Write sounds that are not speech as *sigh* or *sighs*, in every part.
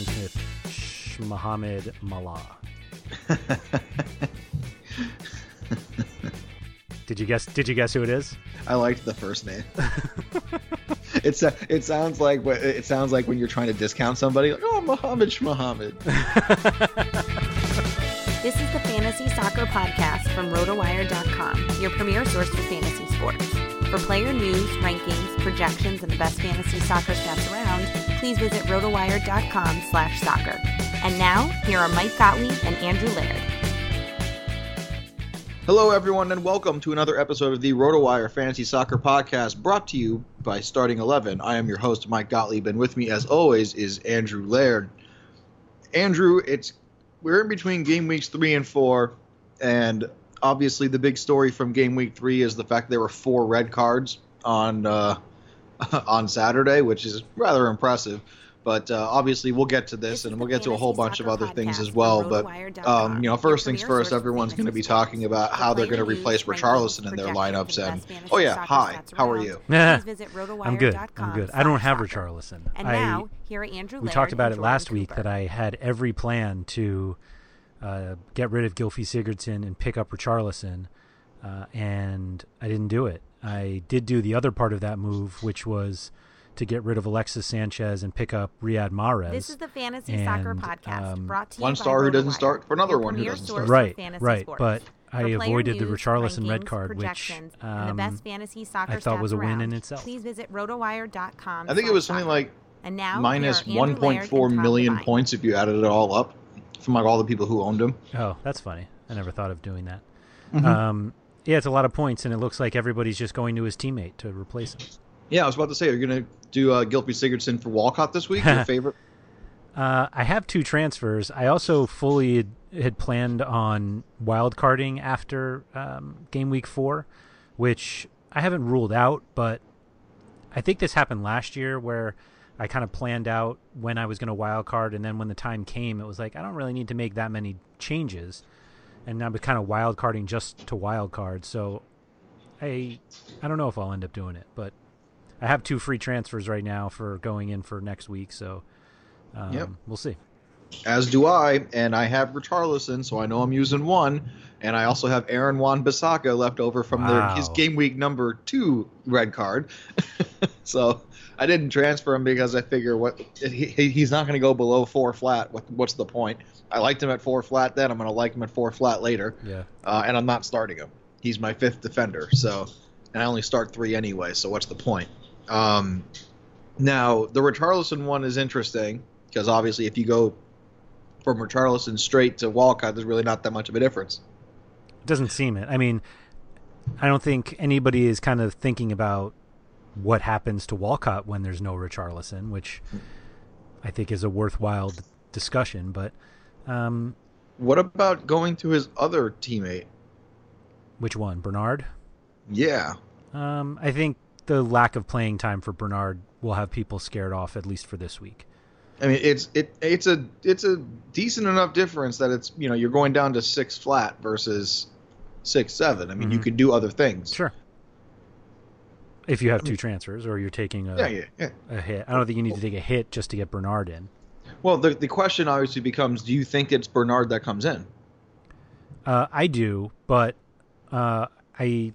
Rhymes with Sh- Muhammad Malah. *laughs* did you guess? Did you guess who it is? I liked the first name. *laughs* it's a, it sounds like it sounds like when you're trying to discount somebody. Like, oh, Muhammad Muhammad. *laughs* This is the Fantasy Soccer Podcast from RotoWire.com, your premier source for fantasy sports. For player news, rankings, projections, and the best fantasy soccer stats around, please visit RotoWire.com slash soccer. And now, here are Mike Gottlieb and Andrew Laird. Hello, everyone, and welcome to another episode of the RotoWire Fantasy Soccer Podcast, brought to you by Starting Eleven. I am your host, Mike Gottlieb, and with me, as always, is Andrew Laird. Andrew, it's we're in between game weeks three and four, and obviously the big story from game week three is the fact there were four red cards on uh, *laughs* on Saturday, which is rather impressive. But uh, obviously, we'll get to this, This and we'll get to a whole bunch of other things as well. But um, you know, first things first, everyone's going to be talking about how they're going to replace news, Richarlison in their lineups. and And best fantasy oh yeah, hi, how are you? Nah, I'm good. I'm good. I don't have soccer. Richarlison. And now, here are Andrew we talked about it last week that I had every plan to uh, get rid of Gylfi Sigurdsson and pick up Richarlison, uh, and I didn't do it. I did do the other part of that move, which was to get rid of Alexis Sanchez and pick up Riyad Mahrez. This is the Fantasy Soccer Podcast um, brought to you One by star who doesn't start for another one who doesn't start. right, right. sports. But I For player avoided the news, Richarlison red card, which projections, and the um, best fantasy soccer I thought was stats a win in itself. Please visit rotowire.com. I think it was something like and now minus here are Andrew Laird 1.4 and Tom million Devine. points if you added it all up from like all the people who owned him. Oh, that's funny. I never thought of doing that. Mhm. Um, yeah, it's a lot of points, and it looks like everybody's just going to his teammate to replace him. Yeah, I was about to say, are you going to do uh, Gylfi Sigurdsson for Walcott this week? Your *laughs* favorite? Uh, I have two transfers. I also fully had, had planned on wild carding after um, game week four, which I haven't ruled out, but I think this happened last year where I kind of planned out when I was going to wild card, and then when the time came, it was like I don't really need to make that many changes, and I was kind of wild carding just to wild card. So I I don't know if I'll end up doing it, but I have two free transfers right now for going in for next week, so um, Yep. we'll see. As do I, and I have Richarlison, so I know I'm using one. And I also have Aaron Wan Bissaka left over from their, his game week number two red card. *laughs* so I didn't transfer him because I figure what he, he- he's not going to go below four flat. What, what's the point? I liked him at four flat then. I'm going to like him at four flat later. Yeah. Uh, and I'm not starting him. He's my fifth defender. So, and I only start three anyway. So what's the point? Um, now the Richarlison one is interesting because obviously if you go from Richarlison straight to Walcott, there's really not that much of a difference. It doesn't seem it. I mean, I don't think anybody is kind of thinking about what happens to Walcott when there's no Richarlison, which I think is a worthwhile discussion. But um, What about going to his other teammate? which one, Bernard? Yeah. Um, I think the lack of playing time for Bernard will have people scared off at least for this week. I mean, it's it it's a it's a decent enough difference that it's you know you're going down to six flat versus six seven. I mean, you Mhm. could do other things. Sure. If you have two transfers or you're taking a, Yeah, yeah, yeah. a hit, I don't think you need to take a hit just to get Bernard in. Well, the the question obviously becomes: Do you think it's Bernard that comes in? Uh, I do, but uh, I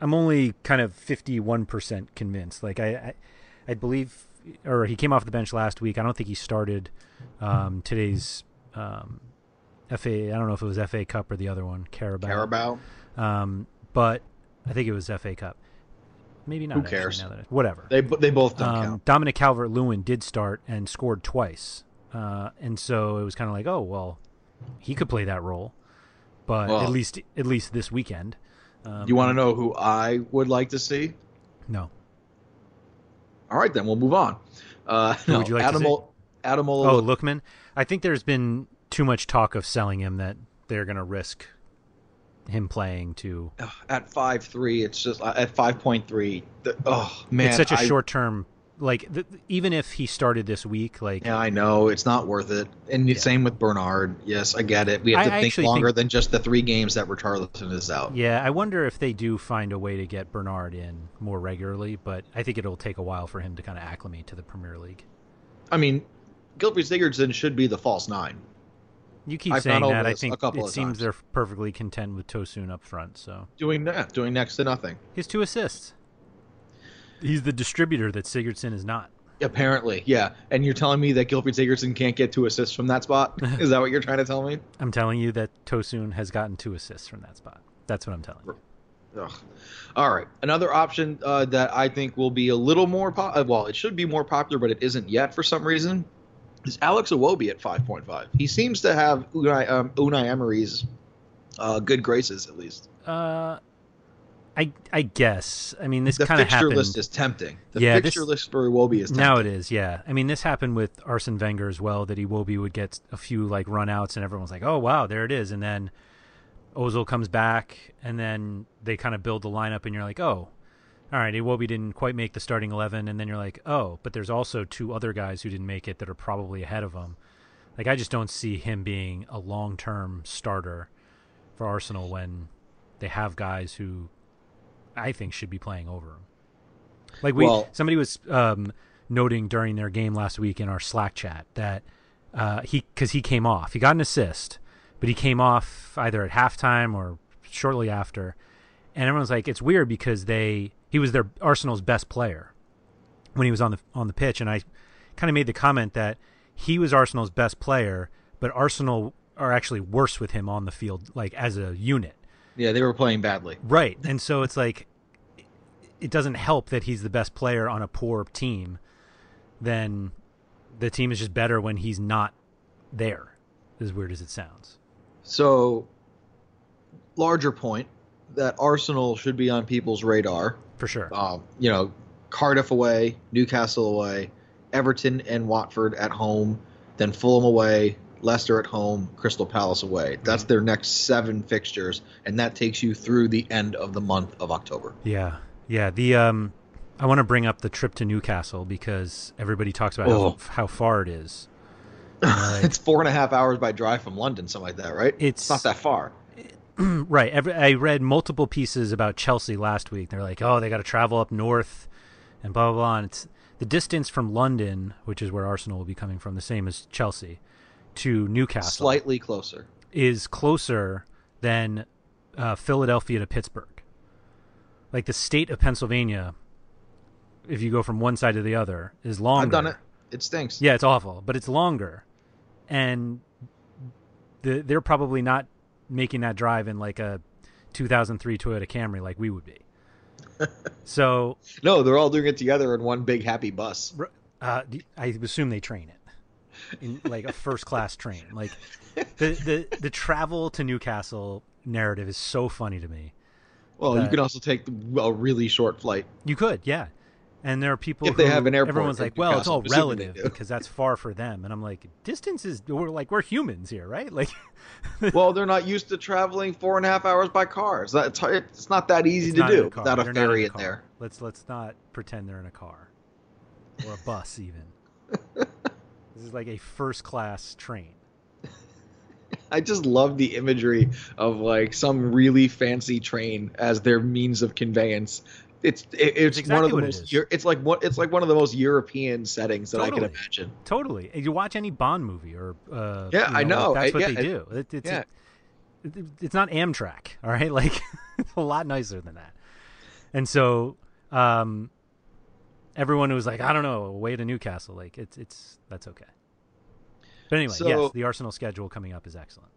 I'm only kind of fifty one percent convinced. Like I, I I believe, or he came off the bench last week. I don't think he started um, today's um, FA. I don't know if it was FA Cup or the other one, Carabao. Carabao. Um, but I think it was FA Cup. Maybe not. Who actually, cares? that I- whatever. They they both don't Um, count. Dominic Calvert Lewin did start and scored twice. Uh, and so it was kind of like, oh, well, he could play that role. But Well- at least at least this weekend. Um, You want to know who I would like to see? No. All right, then we'll move on. Uh, Who would you like to Adam see? Oh, Lookman. I think there's been too much talk of selling him that they're going to risk him playing to. at five three. It's just uh, at five point three. Oh man, it's such a I- short term. Like th- even if he started this week, like Yeah, I know it's not worth it. And Yeah. same with Bernard. Yes, I get it. We have I to think longer think- than just the three games that Richarlison is out. Yeah, I wonder if they do find a way to get Bernard in more regularly, but I think it'll take a while for him to kind of acclimate to the Premier League. I mean, Gilbert Sigurdsson should be the false nine. You keep I've saying that. I think it seems times. they're perfectly content with Tosun up front. So Doing that, doing next to nothing. his two assists. He's the distributor that Sigurdsson is not. Apparently, yeah. And you're telling me that Gilbert Sigurdsson can't get two assists from that spot? *laughs* is that what you're trying to tell me? I'm telling you that Tosun has gotten two assists from that spot. That's what I'm telling you. Ugh. All right. Another option uh, that I think will be a little more po- uh, well, it should be more popular, but it isn't yet for some reason. Is Alex Iwobi at 5.5? He seems to have Unai, um, Unai Emery's uh, good graces at least. Uh, I I guess. I mean, this kind of fixture happened. list is tempting. The Yeah, fixture this- list for Iwobi is tempting. Now it is, yeah. I mean, this happened with Arsene Wenger as well. That Iwobi would get a few like runouts, and everyone's like, "Oh wow, there it is." And then Ozil comes back, and then they kind of build the lineup, and you're like, "Oh, all right." Iwobi didn't quite make the starting eleven, and then you're like, "Oh, but there's also two other guys who didn't make it that are probably ahead of him." Like, I just don't see him being a long term starter for Arsenal when they have guys who I think should be playing over him. Like we, Well- somebody was um, noting during their game last week in our Slack chat that uh, he because he came off, he got an assist, but he came off either at halftime or shortly after, and everyone's like, it's weird because they he was their Arsenal's best player when he was on the on the pitch, and I kind of made the comment that he was Arsenal's best player, but Arsenal are actually worse with him on the field, like as a unit. Yeah, they were playing badly. Right. And so it's like it doesn't help that he's the best player on a poor team. Then the team is just better when he's not there. As weird as it sounds. So, larger point that Arsenal should be on people's radar. For sure. Um, you know, Cardiff away, Newcastle away, Everton and Watford at home, then Fulham away, Leicester at home, Crystal Palace away. That's their next seven fixtures, and that takes you through the end of the month of October. Yeah. Yeah. The um I want to bring up the trip to Newcastle because everybody talks about Oh. how, how far it is. *laughs* Right. it's four and a half hours by drive from London, something like that, right? It's- not that far. *clears throat* right. Every, I read multiple pieces about Chelsea last week. They're like, oh, they got to travel up north and blah blah blah. And it's the distance from London, which is where Arsenal will be coming from, the same as Chelsea, to Newcastle, Slightly closer. is closer than uh, Philadelphia to Pittsburgh. Like the state of Pennsylvania, if you go from one side to the other, is longer. I've done it. It stinks. Yeah, it's awful, but it's longer, and the, they're probably not making that drive in like a 2003 Toyota Camry like we would be. *laughs* so No, they're all doing it together in one big happy bus. uh, I assume they train it in like a first class train. Like the, the the travel to Newcastle narrative is so funny to me. Well, you can also take a really short flight. You could, yeah. And there are people If they who- have an airport Everyone's like, "Well, it's all relative because that's far for them." And I'm like, "Distance is we're like we're humans here, right?" Like, *laughs* well, they're not used to traveling four and a half hours by cars. That's it's not that easy it's to do a without a They're not in ferry in there. Let's let's not pretend they're in a car or a bus even. *laughs* this is like a first class train. *laughs* I just love the imagery of like some really fancy train as their means of conveyance. It's it, it's exactly one of the what it most it's like what it's like one of the most European settings that I can imagine. Totally. You watch any Bond movie or uh, Yeah, you I know. like, that's I- what yeah, they do. It, it's yeah. it- it's not Amtrak, all right? *laughs* Like *laughs* it's a lot nicer than that. And so um everyone who was like, I don't know, away to Newcastle, like it's it's that's okay. But anyway, So- yes, the Arsenal schedule coming up is excellent.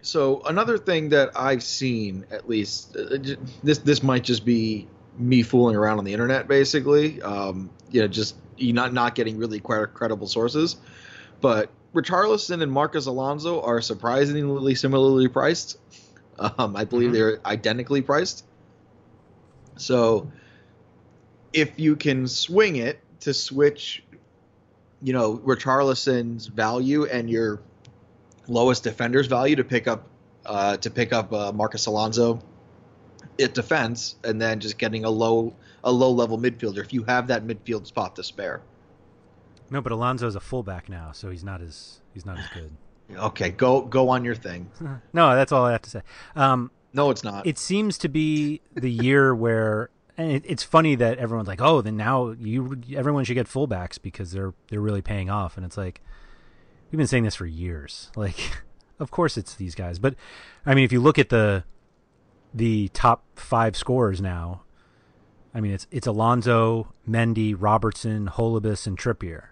So another thing that I've seen, at least uh, this this might just be me fooling around on the internet, basically. Um, you know, just you not not getting really quite credible sources, but Richarlison and Marcos Alonso are surprisingly similarly priced. Um, I believe Mhm. they're identically priced. So, if you can swing it to switch, you know, Richarlison's value and your lowest defender's value to pick up uh, to pick up uh, Marcos Alonso at defense, and then just getting a low a low level midfielder if you have that midfield spot to spare. No, but Alonso's a fullback now, so he's not as he's not as good. *sighs* Okay, go go on your thing. *laughs* no, that's all I have to say. Um, No, it's not. it seems to be the year where and it, it's funny that everyone's like, "Oh, then now you everyone should get fullbacks because they're they're really paying off." And it's like we've been saying this for years. *laughs* Like, of course it's these guys, but I mean, if you look at the the top five scorers now, I mean, it's it's Alonso, Mendy, Robertson, Holebas, and Trippier.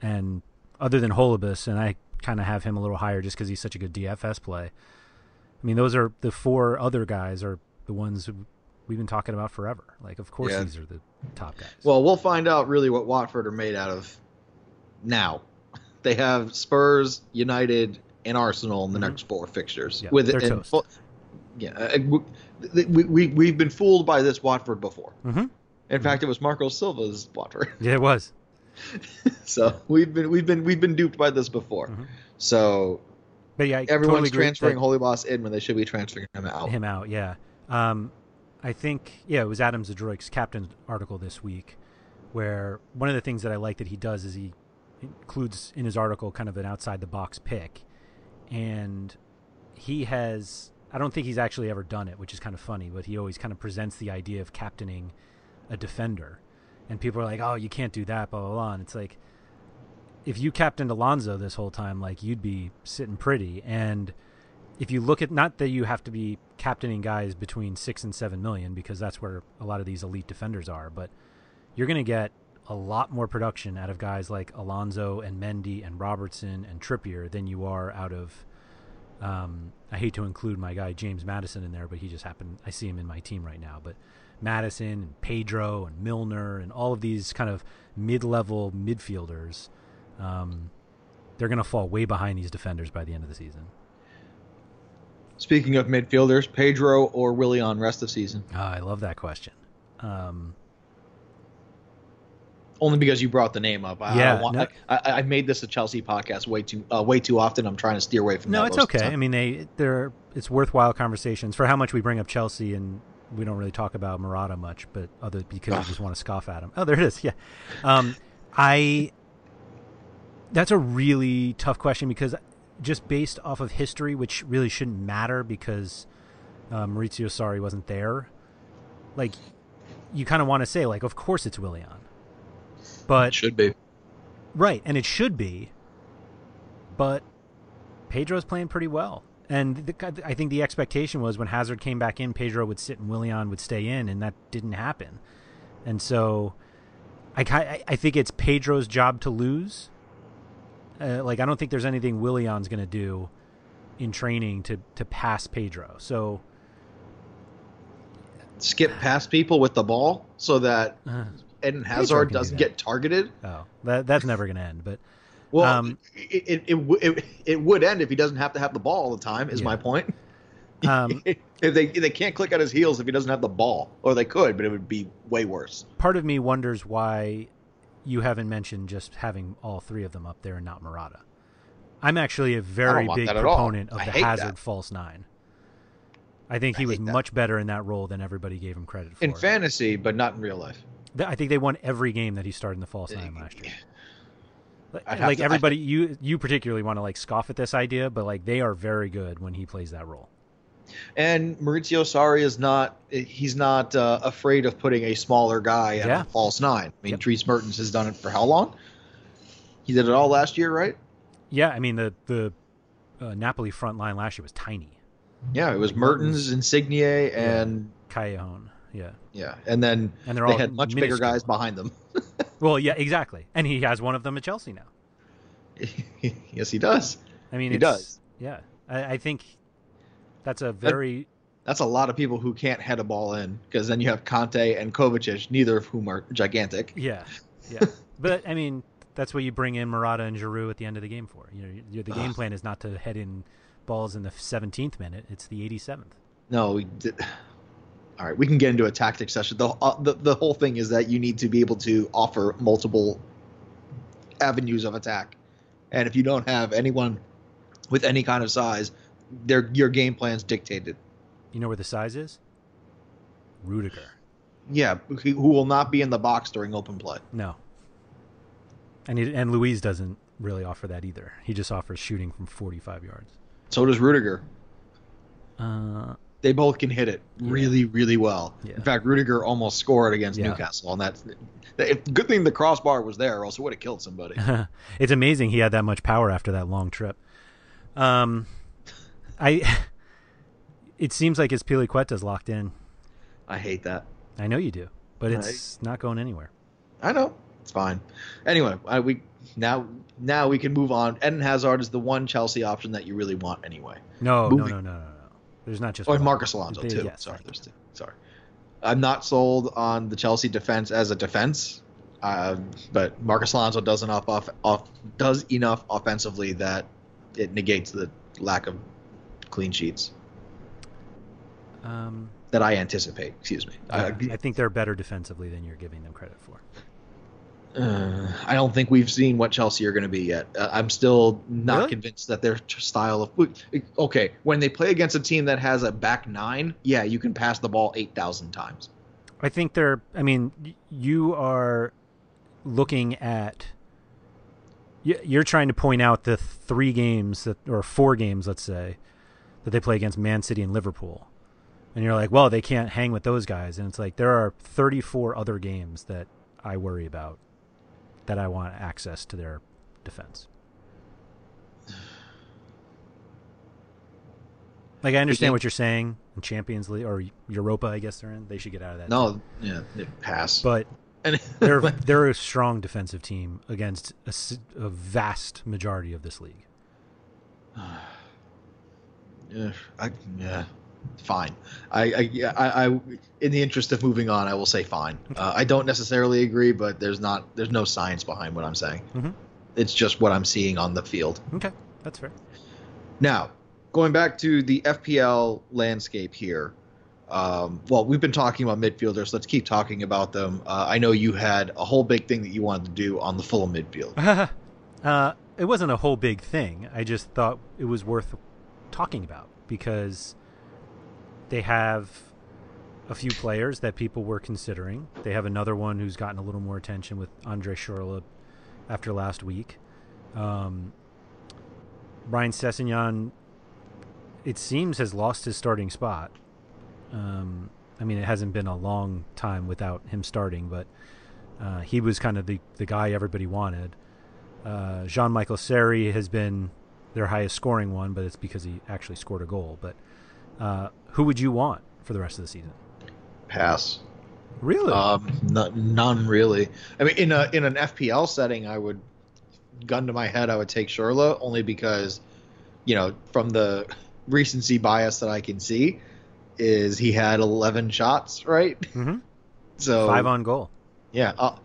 And other than Holebas, and I kind of have him a little higher just because he's such a good DFS play. I mean, those are the four other guys are the ones who we've been talking about forever. Like, of course, Yeah. these are the top guys. Well, we'll find out really what Watford are made out of now. *laughs* They have Spurs, United, and Arsenal in the Mhm. next four fixtures. Yeah, with toast. yeah, uh, we, we, we we've been fooled by this Watford before. Mhm. In fact, it was Marco Silva's Watford. yeah, it was. *laughs* so we've been we've been we've been duped by this before. Mhm. So But yeah, I everyone's totally transferring Holebas in when they should be transferring him out. him out. Yeah, um, I think yeah, it was Adam Zdroik's captain article this week, where one of the things that I like that he does is he includes in his article kind of an outside the box pick, and he has. I don't think he's actually ever done it, which is kind of funny, but he always kind of presents the idea of captaining a defender, and people are like, "Oh, you can't do that," blah blah blah. And it's like, if you captained Alonso this whole time, like you'd be sitting pretty, and if you look at not that you have to be captaining guys between six and seven million because that's where a lot of these elite defenders are, but you're going to get a lot more production out of guys like Alonso and Mendy and Robertson and Trippier than you are out of. Um, I hate to include my guy James Madison in there, but he just happened. I see him in my team right now, but Madison and Pedro and Milner and all of these kind of mid-level midfielders, um, they're going to fall way behind these defenders by the end of the season. Speaking of midfielders, Pedro or Willian rest of season? Ah, I love that question. Um, Only because you brought the name up. I, I Yeah, don't want, no- I, I, made this a Chelsea podcast way too uh, way too often. I'm trying to steer away from no, it's most of the okay. I mean, they they're it's worthwhile conversations for how much we bring up Chelsea and we don't really talk about Morata much, but other because we Ugh. just want to scoff at him. Oh, there it is. *laughs* Yeah, um, I. That's a really tough question because just based off of history, which really shouldn't matter because uh, Maurizio Sarri wasn't there. Like, you kind of want to say like, of course it's Willian. But should be. Right, and it should be. But Pedro's playing pretty well. And the, I think the expectation was when Hazard came back in, Pedro would sit and Willian would stay in, and that didn't happen. And so I, I think it's Pedro's job to lose. Uh, like, I don't think there's anything Willian's going to do in training to, to pass Pedro. So skip past people with the ball so that uh, Eden Hazard doesn't do get targeted. Oh, that, that's never going to end. But well, um, it, it, it, it, would end if he doesn't have to have the ball all the time. Is yeah. my point. *laughs* Um, *laughs* if they they can't click at his heels if he doesn't have the ball, or they could, but it would be way worse. Part of me wonders why you haven't mentioned just having all three of them up there and not Morata. I'm actually a very big proponent of the Hazard that. false nine. I think he I was much better in that role than everybody gave him credit for. In fantasy, but not in real life. I think they won every game that he started in the false nine last year. Like to, everybody, you you particularly want to like scoff at this idea, but like they are very good when he plays that role. And Maurizio Sarri is not he's not uh, afraid of putting a smaller guy in yeah. a false nine. I mean, yep. Dries Mertens has done it for how long? He did it all last year, right? Yeah, I mean the the uh, Napoli front line last year was tiny. Yeah, it was like Mertens, Insigne, and yeah. Callejon. Yeah. Yeah, and then and they're they all had much minuscule. bigger guys behind them. *laughs* well, yeah, exactly, and he has one of them at Chelsea now. *laughs* yes, he does. I mean, he does. Yeah, I, I, think that's a very. That's a lot of people who can't head a ball in because then you have Kanté and Kovacic, neither of whom are gigantic. Yeah, yeah, *laughs* but I mean, that's what you bring in Morata and Giroud at the end of the game for. You know, the game plan is not to head in balls in the 17th minute; it's the 87th. No, we did. *sighs* All right, we can get into a tactic session. The, uh, the the whole thing is that you need to be able to offer multiple avenues of attack, and if you don't have anyone with any kind of size, their your game plan's dictated. You know where the size is? Rudiger. Yeah, who will not be in the box during open play. No, and he, and Luiz doesn't really offer that either. He just offers shooting from 45 yards. So does Rudiger. Uh, they both can hit it really, yeah. really well. Yeah. In fact, Rudiger almost scored against yeah. Newcastle, and that's good thing the crossbar was there, or else it would have killed somebody. *laughs* it's amazing he had that much power after that long trip. Um, I. *laughs* It seems like Azpilicueta's locked in. I hate that. I know you do, but it's I, not going anywhere. I know. It's fine. Anyway, I, we now now we can move on. Eden Hazard is the one Chelsea option that you really want anyway. No, Moving. no, no, no, no, no. There's not just. Oh, Marcos Alonso too. Yes, Sorry, there's two. Sorry, I'm not sold on the Chelsea defense as a defense, uh, but Marcos Alonso does enough off, off does enough offensively that it negates the lack of clean sheets. Um, that I anticipate. Excuse me. Yeah, I, I think they're better defensively than you're giving them credit for. Uh, I don't think we've seen what Chelsea are going to be yet. Uh, I'm still not really? convinced that their style of okay when they play against a team that has a back nine, yeah, you can pass the ball eight thousand times. I think they're. I mean, you are looking at. You're trying to point out the three games that, or four games, let's say, that they play against Man City and Liverpool, and you're like, well, they can't hang with those guys, and it's like there are 34 other games that I worry about that I want access to their defense. Like I understand what you're saying in Champions League or Europa, I guess they're in. They should get out of that. No, yeah, pass. But *laughs* they're they're a strong defensive team against a, a vast majority of this league. *sighs* yeah, I, yeah, fine. I, I, I, I, in the interest of moving on, I will say fine. Uh, I don't necessarily agree, but there's not, there's no science behind what I'm saying. Mm-hmm. It's just what I'm seeing on the field. Okay, that's fair. Now, going back to the FPL landscape here. Um, well, we've been talking about midfielders. Let's keep talking about them. Uh, I know you had a whole big thing that you wanted to do on the full midfield. *laughs* uh, it wasn't a whole big thing. I just thought it was worth talking about because they have a few players that people were considering. They have another one who's gotten a little more attention with Andre Schurrle after last week. Um, Ryan Sessegnon, it seems, has lost his starting spot. Um, I mean, it hasn't been a long time without him starting, but Uh, he was kind of the, the guy everybody wanted. Uh, Jean Michael Seri has been their highest scoring one, but it's because he actually scored a goal. But uh, who would you want for the rest of the season? Pass. Really? Um, n- none really. I mean, in a in an FPL setting, I would gun to my head, I would take Schürrle only because, you know, from the *laughs* recency bias that I can see, is he had 11 shots, right? Mhm. *laughs* So Five on goal. Yeah, I'll,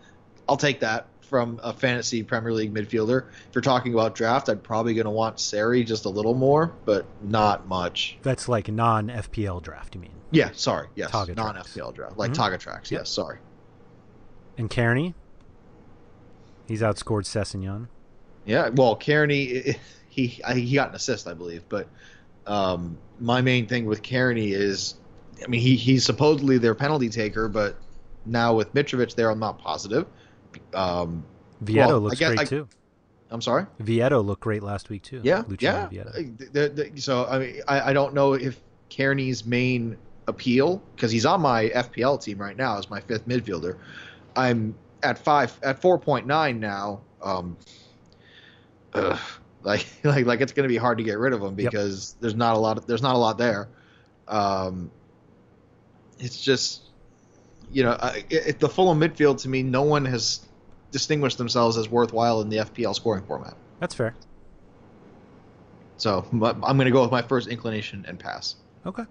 I'll take that from a fantasy Premier League midfielder. If you're talking about draft, I'm probably going to want Seri just a little more, but not much. That's like non FPL draft, you mean? Yeah, sorry. Yes, Target non FPL draft, like Mhm. Target tracks. Yep. Yes, sorry. And Cairney? He's outscored Sessegnon. Yeah, well, Cairney, he he got an assist, I believe, but um, my main thing with Cairney is, I mean, he he's supposedly their penalty taker, but now with Mitrovic there, I'm not positive. Um, Vietto Well, looks guess great I- too. I'm sorry. Vietto looked great last week too. Yeah, Luciano yeah. Vietto. The- the- so I mean, I, I don't know if Cairney's main appeal because he's on my FPL team right now as my fifth midfielder. I'm at five at four point nine now. Um, ugh, like *laughs* like like it's going to be hard to get rid of him Yep. because there's not a lot of, there's not a lot there. Um, it's just you know I, it, the Fulham midfield to me, no one has distinguished themselves as worthwhile in the FPL scoring format. That's fair. So I'm going to go with my first inclination and pass. Okay.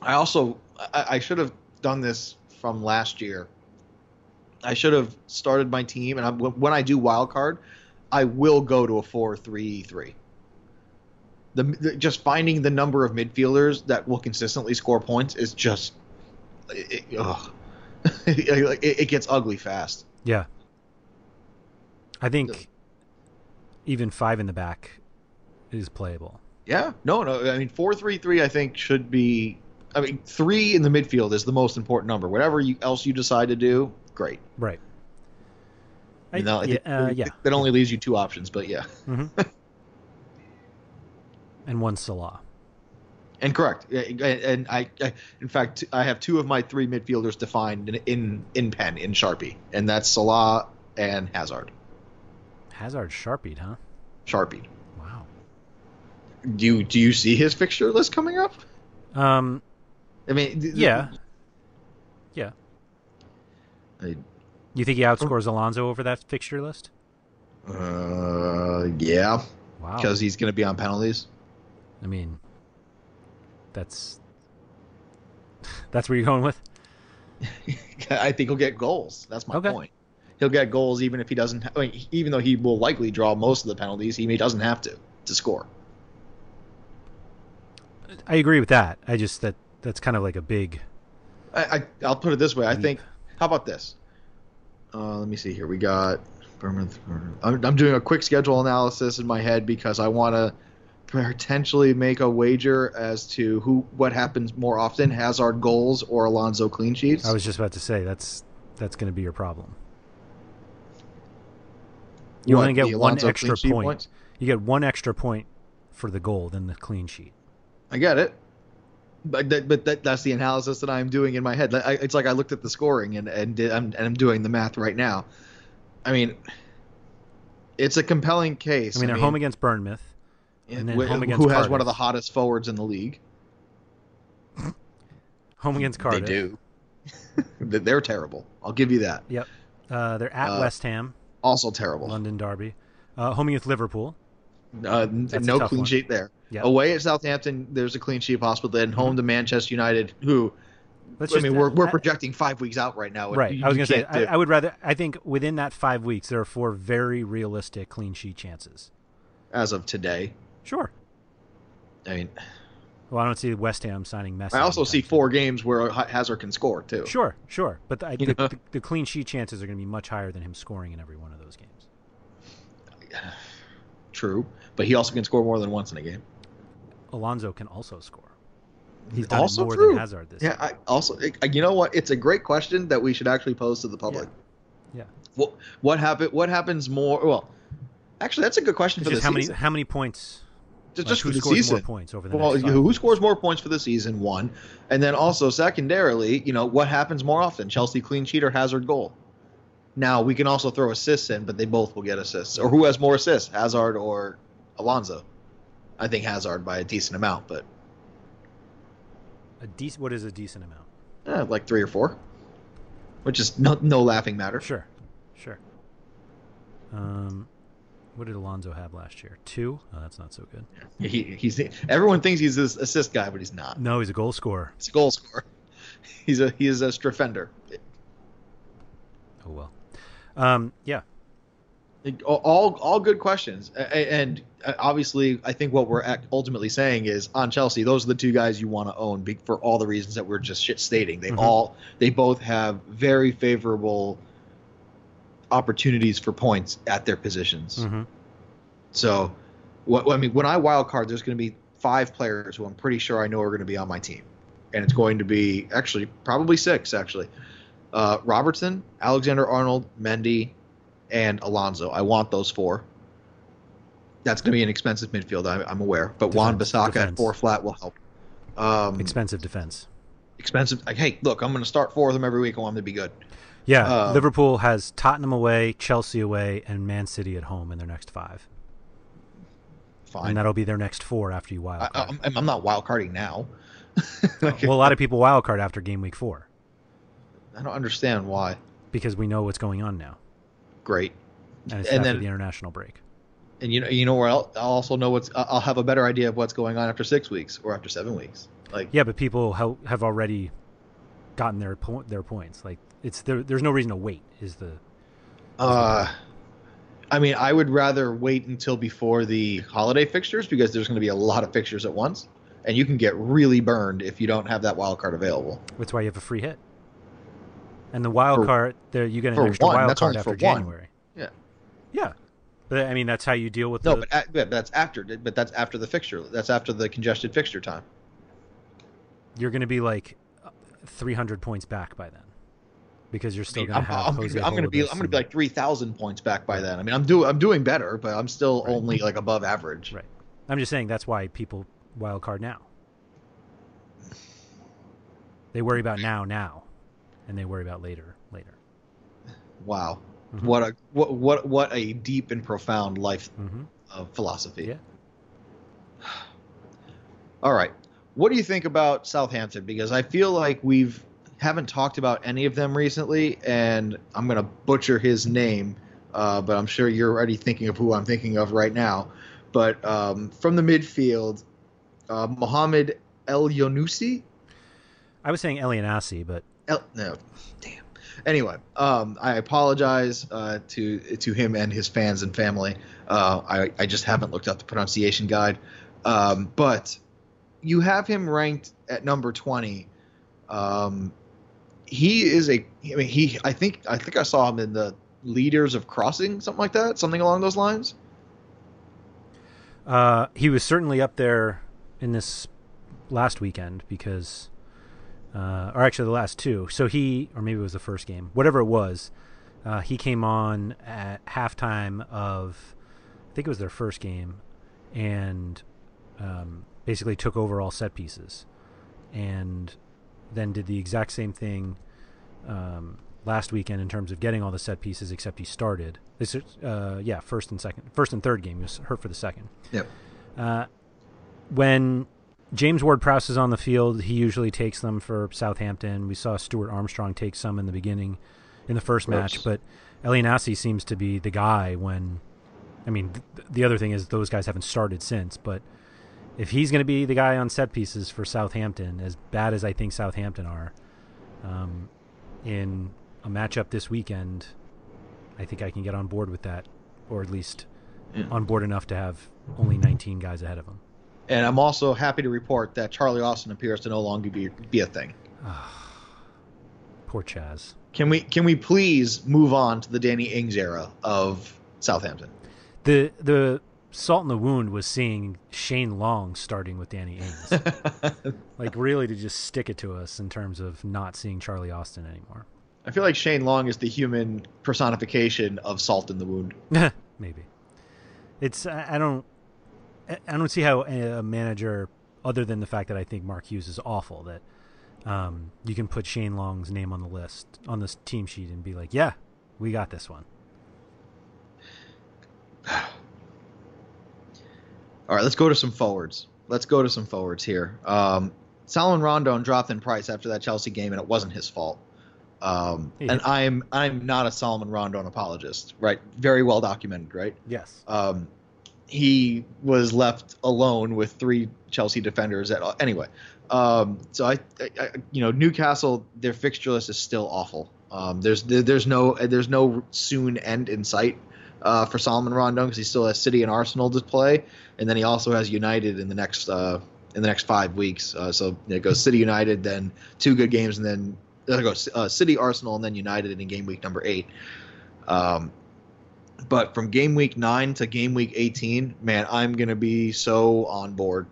I also I, I should have done this from last year. I should have started my team, and I, when I do wild card, I will go to a four-three-three. The, the just finding the number of midfielders that will consistently score points is just it, ugh. *laughs* it, it gets ugly fast. Yeah. I think even five in the back is playable. Yeah, no, no. I mean, four three three. I think should be. I mean, three in the midfield is the most important number. Whatever you, else you decide to do, great. Right. I, You know, I yeah, uh, yeah. that only leaves you two options, but yeah, hmm *laughs* and one Salah. And correct. And, I, I, in fact, I have two of my three midfielders defined in in, in pen in Sharpie, and that's Salah and Hazard. Hazard sharpied, huh? Sharpie. Wow. Do you do you see his fixture list coming up? Um. I mean, th- th- Yeah. Yeah. I- You think he outscores Alonso over that fixture list? Uh, yeah, Wow. because he's going to be on penalties. I mean, that's that's where you're going with. *laughs* I think he'll get goals. That's my Okay. point. He'll get goals even if he doesn't. I mean, even though he will likely draw most of the penalties, he doesn't have to to score. I agree with that. I just that that's kind of like a big. I, I I'll put it this way. I think. How about this? Uh, let me see here. We got. I'm, I'm doing a quick schedule analysis in my head because I want to potentially make a wager as to who what happens more often: Hazard goals or Alonso clean sheets. I was just about to say that's that's going to be your problem. You What, only get one extra sheet point. You get one extra point for the goal than the clean sheet. I get it. But that, but that, that's the analysis that I'm doing in my head. I, it's like I looked at the scoring and and I'm and I'm doing the math right now. I mean, it's a compelling case. I mean, they're home against Bournemouth, and then wh- home against who has one of the hottest forwards in the league? *laughs* home against Cardiff. They do. *laughs* They- they're terrible. I'll give you that. Yep. Uh, they're at Uh, West Ham, Also terrible. London Derby. Uh, home against Liverpool. Uh, n- That's a no clean one. sheet there. Yep. Away at Southampton, there's a clean sheet possible. Then home to Manchester United, who Let's I just, mean, we're we're projecting five weeks out right now. right. you- I was going to say, can't I, I would rather. I think within that five weeks, there are four very realistic clean sheet chances. as of today. Sure. I mean, Well, I don't see West Ham signing Messi. I also see four games where Hazard can score too. Sure, sure, but the, the, the, the clean sheet chances are going to be much higher than him scoring in every one of those games. *sighs* True, but he also can score more than once in a game. Alonso can also score. He's done also it more true. than Hazard this Yeah, year. I also it- you know what? It's a great question that we should actually pose to the public. Yeah. What what happen What happens more? Well, actually, that's a good question It's for just the how many season. how many points? Just like, just who for the scores season. more points over the well, who weeks? scores more points for the season? One, and then also secondarily, you know, what happens more often? Chelsea clean sheet or Hazard goal? Now we can also throw assists in, but they both will get assists. Or who has more assists, Hazard or Alonso? I think Hazard by a decent amount, but A decent. What is a decent amount? eh, like three or four, which is no no laughing matter. Sure, sure. Um, what did Alonso have last year? Two. Oh, that's not so good. He, he's everyone thinks he's this assist guy, but he's not. No, he's a goal scorer. He's a goal scorer. *laughs* He's a he is a strafender. Oh well. Um, yeah. All all good questions, and uh, obviously, I think what we're ultimately saying is on Chelsea, those are the two guys you want to own for all the reasons that we're just shit stating. They Mhm. all they both have very favorable opportunities for points at their positions. hmm So, what I mean, when I wild card, there's going to be five players who I'm pretty sure I know are going to be on my team, and it's going to be actually probably six actually. Uh, Robertson, Alexander Arnold, Mendy, and Alonso. I want those four. That's going to be an expensive midfield. I, I'm aware, but Juan Defense, Bissaka at four flat will help. Um, Expensive defense. expensive. Like, hey, look, I'm going to start four of them every week. I want them to be good. Yeah, Uh, Liverpool has Tottenham away, Chelsea away, and Man City at home in their next five, Fine. and that'll be their next four after you wild I, card. I'm not wild carding now. *laughs* well, a lot of people wild card after game week four I don't understand why. because we know what's going on now, Great. and it's And after then- the international break. and you know you know where I'll, I'll also know what's I'll have a better idea of what's going on after six weeks or after seven weeks. Like Yeah, but people ha- have already gotten their po- their points. Like it's there. There's no reason to wait. Is the uh, I mean, I would rather wait until before the holiday fixtures because there's going to be a lot of fixtures at once, and you can get really burned if you don't have that wild card available. that's why you have a free hit. And the wild For- card, there you get an extra one, wild that's card after one. January. Yeah. Yeah, but I mean that's how you deal with No, the. but, but that's after. But that's after the fixture. That's after the congested fixture time. you're going to be like 300 points back by then because you're I still mean, going I'm, to have. I'm, Jose I'm going to be I'm going to be like three thousand points back by then. I mean, I'm doing I'm doing better, but I'm still Right. only like above average. Right. I'm just saying that's why people wild card now. They worry about now, now, and they worry about later, later. Wow. Mhm. What a what what what a deep and profound life hmm uh, philosophy. Yeah. *sighs* All right. What do you think about Southampton? Because I feel like we've haven't talked about any of them recently, and I'm gonna butcher his name, uh, but I'm sure you're already thinking of who I'm thinking of right now. But um, from the midfield, uh, Mohamed Elyounoussi. I was saying Elianasi, but El, no, damn. Anyway, um, I apologize uh, to to him and his fans and family. Uh, I I just haven't looked up the pronunciation guide, um, but you have him ranked at number twenty. Um, he is a. I mean, he. I think. I think I saw him in the leaders of crossing, something like that, something along those lines. uh, he was certainly up there in this last weekend because, uh, or actually the last two. So he, or maybe it was the first game, whatever it was. Uh, he came on at halftime of, I think it was their first game, and um, basically took over all set pieces, and then did the exact same thing um, last weekend in terms of getting all the set pieces, except he started. This, is, uh, yeah, first and second, first and third game. He was hurt for the second. Yep. Uh, when James Ward-Prowse is on the field, he usually takes them for Southampton. We saw Stuart Armstrong take some in the beginning, in the first match, but Elianasi seems to be the guy when. I mean, th- the other thing is those guys haven't started since, but if he's going to be the guy on set pieces for Southampton, as bad as I think Southampton are, um, in a matchup this weekend, I think I can get on board with that, or at least Yeah. on board enough to have only 19 guys ahead of him. And I'm also happy to report that Charlie Austin appears to no longer be be a thing. *sighs* Poor Chaz. Can we can we please move on to the Danny Ings era of Southampton? The the salt in the wound was seeing Shane Long starting with Danny Ings. *laughs* like really to just stick it to us in terms of not seeing Charlie Austin anymore. I feel like Shane Long is the human personification of salt in the wound. *laughs* Maybe. It's I I don't I I don't see how a manager other than the fact that I think Mark Hughes is awful that um, you can put Shane Long's name on the list on this team sheet and be like, yeah, We got this one. *sighs* *sighs* *sighs* All right, let's go to some forwards. Let's go to some forwards here. Um, Salomon Rondon dropped in price after that Chelsea game, and it wasn't his fault. Um, and I'm I'm not a Salomon Rondon apologist, right? Very well documented, right? Yes. Um, he was left alone with three Chelsea defenders. At anyway, um, so I, I, I, you know, Newcastle, their fixture list is still awful. Um, there's there, there's no there's no soon end in sight uh, for Salomon Rondon because he still has City and Arsenal to play, and then he also has United in the next uh, in the next five weeks. Uh, so it goes City United, then two good games, and then it goes uh, City Arsenal, and then United in game week number eight. Um, but from game week nine to game week 18, man, I'm going to be so on board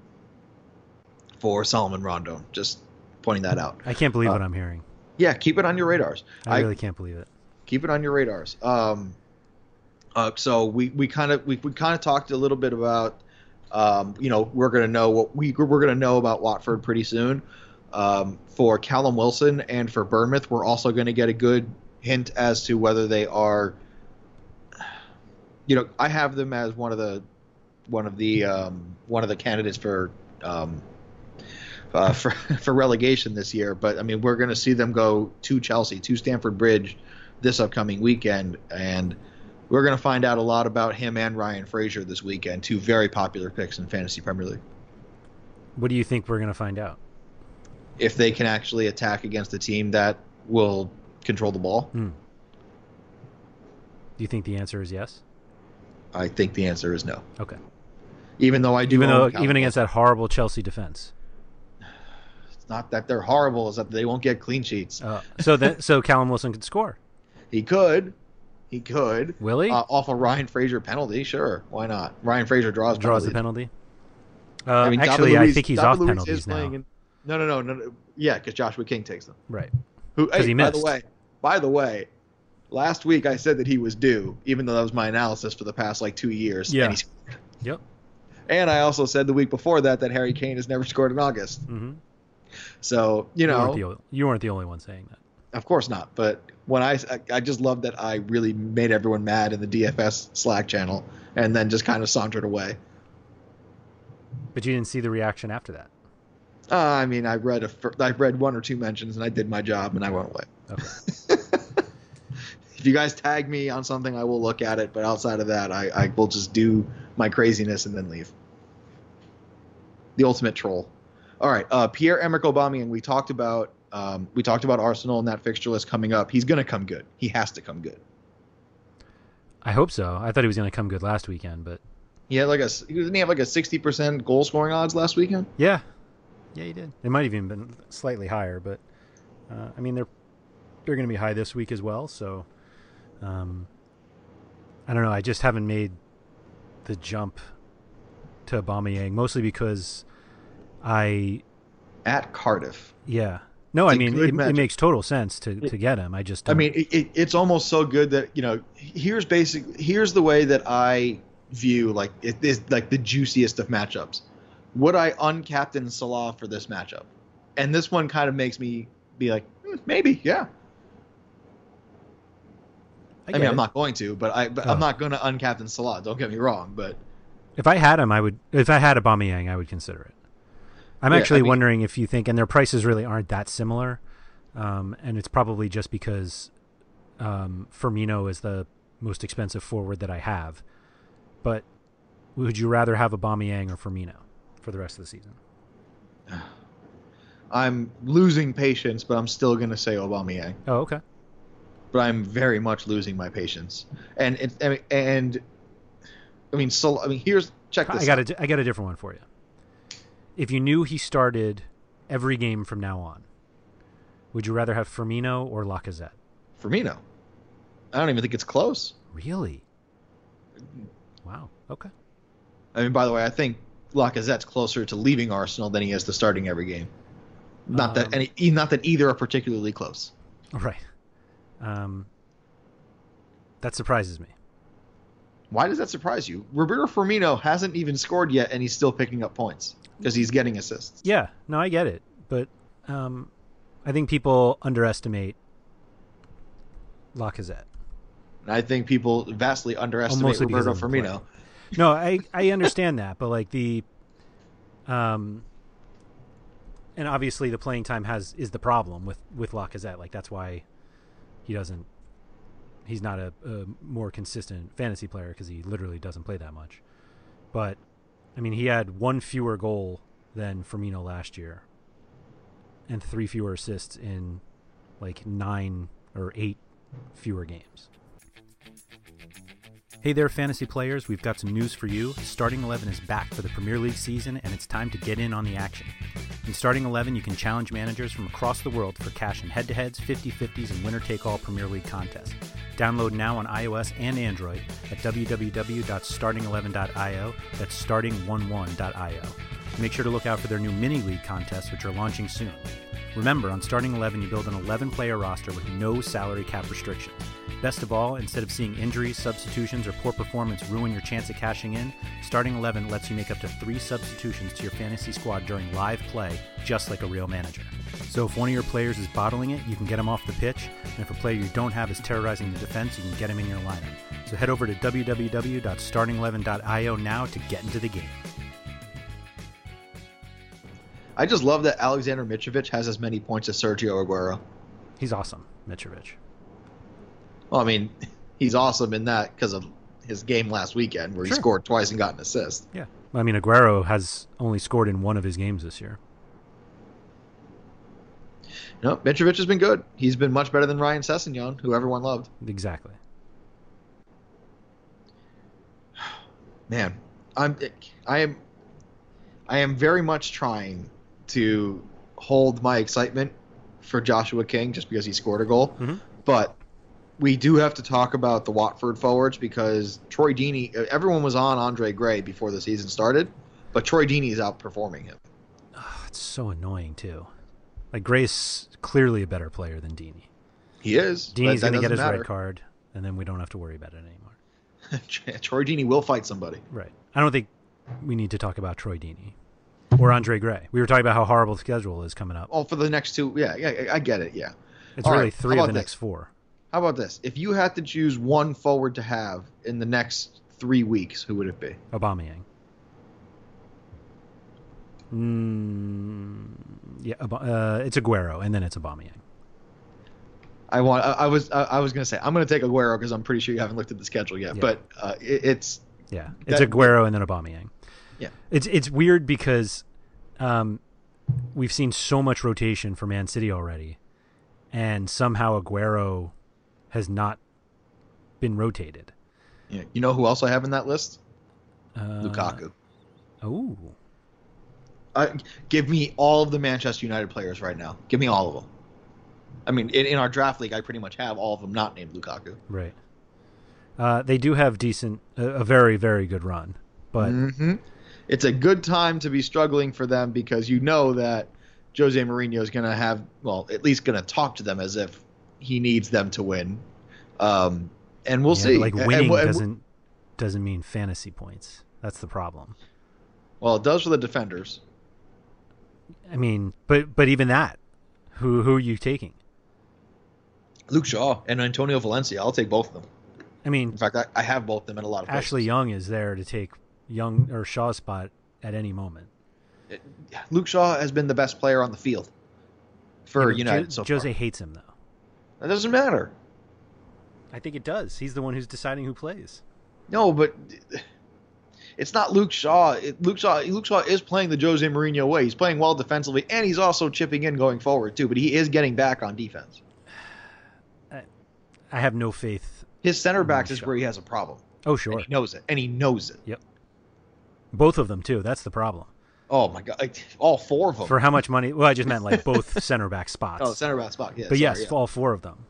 for Salomon Rondon. Just pointing that out. I can't believe Uh, what I'm hearing. Yeah, keep it on your radars. I I- really can't believe it. keep it on your radars. Um, uh, so we we kind of we, we kind of talked a little bit about, um, you know, we're gonna know what we we're gonna know about Watford pretty soon. Um, for Callum Wilson and for Bournemouth, we're also going to get a good hint as to whether they are. You know, I have them as one of the one of the um, one of the candidates for um, uh, *laughs* for for relegation this year. But I mean, we're going to see them go to Chelsea, to Stamford Bridge, this upcoming weekend, and we're going to find out a lot about him and Ryan Fraser this weekend. Two very popular picks in fantasy Premier League. What do you think we're going to find out? If they can actually attack against a team that will control the ball, Do you think the answer is yes? I think the answer is no. Okay. Even though I do, Even though even against that horrible Chelsea defense. it's not that they're horrible, is that they won't get clean sheets. Uh, so then so Callum Wilson could score. He could, he could. Will he? Uh, off a Ryan Fraser penalty, sure, why not? Ryan Fraser draws Draws the penalty. Uh, David actually, I Luiz- think he's David off Luiz penalties now. in- no, no, no, no, no. Yeah, because Joshua King takes them. Right. Who? 'Cause Hey, he by the way, by the way, last week I said that he was due, even though that was my analysis for the past like two years. Yeah. And, he's- Yep. and I also said the week before that that Harry Kane has never *laughs* scored in August. hmm So you You, know, weren't the, o- you weren't the only one saying that. of course not. But when I, I, just love that I really made everyone mad in the DFS Slack channel, and then just kind of sauntered away. But you didn't see the reaction after that. Uh, I mean, I read a I read one or two mentions, and I did my job, and I went away. Okay. *laughs* if you guys tag me on something, I will look at it. But outside of that, I, I will just do my craziness and then leave. The ultimate troll. All right, uh, Pierre Emerick Aubameyang. We talked about um, we talked about Arsenal and that fixture list coming up. He's going to come good. He has to come good. I hope so. I thought he was going to come good last weekend, but He had like a didn't he have like a sixty percent goal scoring odds last weekend. yeah, yeah, he did. It might have even been slightly higher, but uh, I mean they're they're going to be high this week as well. So um, I don't know. I just haven't made the jump to Aubameyang, mostly because I At Cardiff. yeah. No, It's I a mean it, it makes total sense to, to get him. I just I don't- mean, it, it, it's almost so good that you know. Here's basic. Here's the way that I view like it is like the juiciest of matchups. Would I uncaptain Salah for this matchup? And this one kind of makes me be like, hmm, maybe, yeah. I, get mean, it. I'm not going to, but I, but Oh. I'm not going to uncaptain Salah. Don't get me wrong, but If I had him, I would. If I had a Aubameyang, I would consider it. I'm Yeah, actually I mean- wondering if you think, and their prices really aren't that similar, um, and it's probably just because um, Firmino is the most expensive forward that I have. But would you rather have Aubameyang or Firmino for the rest of the season? *sighs* I'm losing patience. But I'm still going to say Aubameyang. Oh, okay. but I'm very much losing my patience. And it, I mean, and I mean, so I mean, here's check this. I got out. a, I got a different one for you. If you knew he started every game from now on, would you rather have Firmino or Lacazette? Firmino. I don't even think it's close. Really? Wow. Okay. I mean, by the way, I think Lacazette's closer to leaving Arsenal than he is to starting every game. Not that Um, any, e- not that either are particularly close. *laughs* Right. Um, that surprises me. Why does that surprise you? Roberto Firmino hasn't even scored yet, and he's still picking up points because he's getting assists. Yeah, no, I get it, but um, I think people underestimate Lacazette. and I think people vastly underestimate because Roberto Firmino. No, I I understand that, but like the, um, and obviously the playing time has is the problem with with Lacazette. Like that's why he doesn't. He's not a, a more consistent fantasy player because he literally doesn't play that much. But I mean, he had one fewer goal than Firmino last year, and three fewer assists in like nine or eight fewer games. Hey there, fantasy players. We've got some news for you. Starting 11 is back for the Premier League season, and it's time to get in on the action. In Starting 11, you can challenge managers from across the world for cash in head to heads, 50 50s, and winner take all Premier League contests. Download now on iOS and Android at www.starting11.io. That's starting11.io. Make sure to look out for their new mini league contests, which are launching soon. Remember, on Starting 11, you build an 11 player roster with no salary cap restrictions. Best of all, instead of seeing injuries, substitutions, or poor performance ruin your chance at cashing in, Starting 11 lets you make up to three substitutions to your fantasy squad during live play, just like a real manager. So if one of your players is bottling it, you can get him off the pitch, and if a player you don't have is terrorizing the defense, you can get him in your lineup. So head over to www.starting11.io now to get into the game. I just love that Alexander Mitrovic has as many points as Sergio Aguero. He's awesome, Mitrovic. Well, I mean, *laughs* he's awesome in that because of his game last weekend where he scored twice and got an assist. Yeah. I mean, Aguero has only scored in one of his games this year. No, Mitrovic has been good. He's been much better than Ryan Sessegnon, who everyone loved. Exactly. *sighs* Man, I'm I am I am very much trying to hold my excitement for Joshua King just because he scored a goal. Mhm. But we do have to talk about the Watford forwards because Troy Deeney everyone was on Andre Gray before the season started, but Troy Deeney is outperforming him. Oh, *sighs* it's so annoying too. Like Grace, clearly a better player than Deeney. He is. that going to get his matter. red card, and then we don't have to worry about it anymore. *laughs* Troy Deeney will fight somebody. Right. I don't think we need to talk about Troy Deeney or Andre Gray. We were talking about how horrible the schedule is coming up. Oh, for the next two, yeah, yeah, I- I get it, yeah. It's all really right, three of the this? next four. How about this? If you had to choose one forward to have in the next three weeks, who would it be? Aubameyang. Mm, yeah, uh, it's Aguero, and then it's Aubameyang. I want. I, I was. I, I was gonna say I'm gonna take Aguero because I'm pretty sure you haven't looked at the schedule yet. Yeah. But uh, it, it's Yeah, it's That- Aguero and then Aubameyang. Yeah. it's it's weird because um, we've seen so much rotation for Man City already, and somehow Aguero has not been rotated. you know, you know who else I have in that list? Uh, Lukaku. Oh, I, give me all of the Manchester United players right now. Give me all of them. I mean, in, in our draft league, I pretty much have all of them not named Lukaku. right. Uh, they do have decent, a, a very very good run, but Mhm. it's a good time to be struggling for them because you know that Jose Mourinho is going to have, well, at least going to talk to them as if he needs them to win. Um, and we'll yeah, see. like winning and- and- doesn't doesn't mean fantasy points. That's the problem. Well, it does for the defenders. I mean, but but even that, who who are you taking? Luke Shaw and Antonio Valencia. I'll take both of them. I mean, In fact, I, I have both of them in a lot of places. Ashley Young is there to take Young or Shaw's spot at any moment. Luke Shaw has been the best player on the field for Yeah, United Jo- so Jose hates him though. That doesn't matter. I think it does. He's the one who's deciding who plays. No, but it's not Luke Shaw. It, Luke Shaw. Luke Shaw is playing the Jose Mourinho way. He's playing well defensively, and he's also chipping in going forward too. But he is getting back on defense. I have no faith. His center backs is where he has a problem. Oh sure, he knows it, and he knows it. yep. Both of them too. That's the problem. Oh my god, like, all four of them. For how much money? Well, I just meant like both *laughs* center back spots. oh, center back spot. Yeah, but sorry, yes, yeah. all four of them.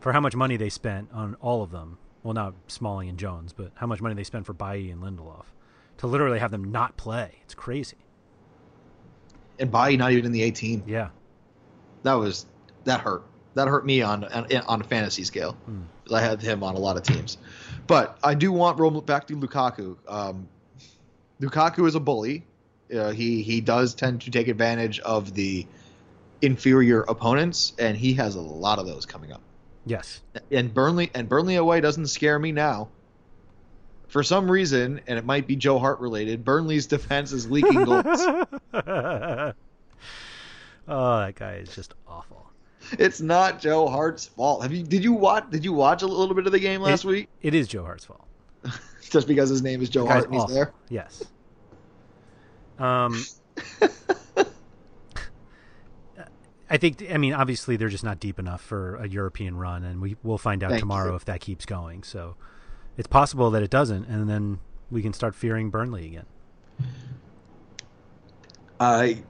For how much money they spent on all of them? Well, not Smalling and Jones, but how much money they spent for Bailly and Lindelof to literally have them not play? It's crazy. and Bailly not even in the 18. Yeah. That was that hurt. That hurt me on on, on a fantasy scale. 'Cause I had him on a lot of teams, but I do want Rom- back to Lukaku. Um, Lukaku is a bully. Uh, he he does tend to take advantage of the inferior opponents, and he has a lot of those coming up. Yes. And Burnley and Burnley away doesn't scare me now. For some reason, and it might be Joe Hart related, Burnley's defense is leaking goals. *laughs* oh, that guy is just awful. it's not Joe Hart's fault. Have you did you watch did you watch a little bit of the game last It- week? It is Joe Hart's fault. *laughs* Just because his name is Joe Hart and he's there? Yes. Um, *laughs* I think. I mean, obviously, they're just not deep enough for a European run, and we we'll find out Thank tomorrow you. if that keeps going. So, it's possible that it doesn't, and then we can start fearing Burnley again. I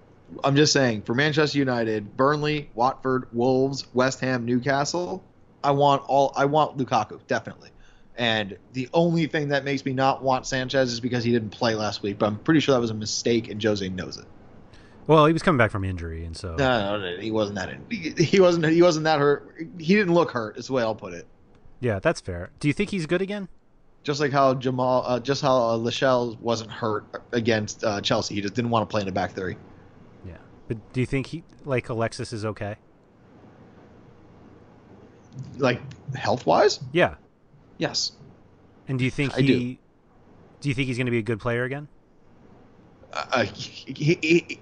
I'm just saying for Manchester United, Burnley, Watford, Wolves, West Ham, Newcastle, I want all I want Lukaku, definitely. And the only thing that makes me not want Sanchez is because he didn't play last week, but I'm pretty sure that was a mistake and Jose knows it. Well, he was coming back from injury, and so No, no, no, he wasn't that in, he, he wasn't he wasn't that hurt. He didn't look hurt, is the way I'll put it. yeah, that's fair. Do you think he's good again? Just like how Jamal uh, just how uh, Lascelles wasn't hurt against uh, Chelsea. He just didn't want to play in the back three. Yeah, but do you think he like Alexis is okay? Like health wise? Yeah, Yes. and do you think I he? do. do you think he's going to be a good player again? uh, he, he, he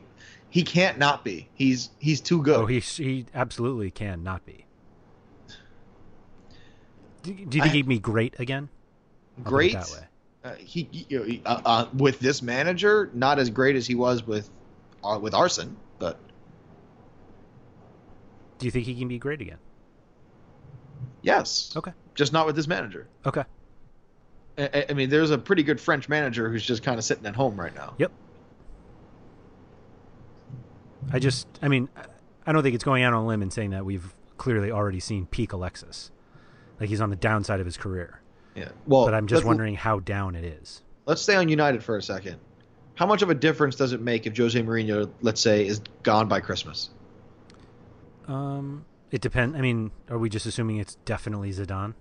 he can't not be. He's he's too good. Oh, he he absolutely can not be. Do, do you think I- he'd be great again? I'll put it great. Uh, he, you know, uh, uh, with this manager, not as great as he was with uh, with Arsene, but Do you think he can be great again? yes, Okay. just not with this manager. Okay. I, I- mean, there's a pretty good French manager who's just kind of sitting at home right now. Yep. I just, I mean, I- I don't think it's going out on a limb and saying that we've clearly already seen peak Alexis. Like he's on the downside of his career. Yeah. Well, But I'm just let's- wondering how down it is. Let's stay on United for a second. How much of a difference does it make if Jose Mourinho, let's say, is gone by Christmas? Um, it depends. I mean, are we just assuming it's definitely Zidane?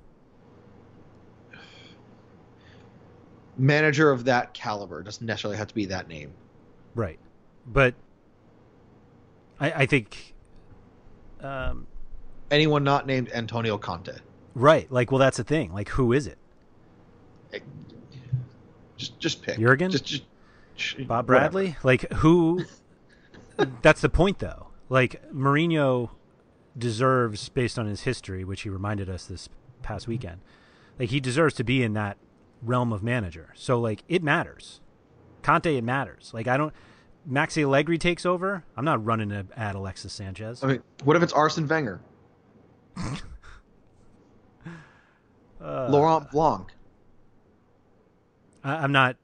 Manager of that caliber doesn't necessarily have to be that name. Right. But I, I think, um, Anyone not named Antonio Conte. right. Like, well, that's the thing. Like, who is it? Just just pick. Jurgen? Just, just sh- Bob whatever. Bradley? Like who? that's the point, though. Like Mourinho deserves, based on his history, which he reminded us this past weekend, like he deserves to be in that realm of manager. So like it matters. Conte, it matters. Like I don't. Maxi Allegri takes over. I'm not running to add Alexis Sanchez. I mean, what if it's Arsene Wenger, Uh, *laughs* Laurent Blanc? I, I'm not.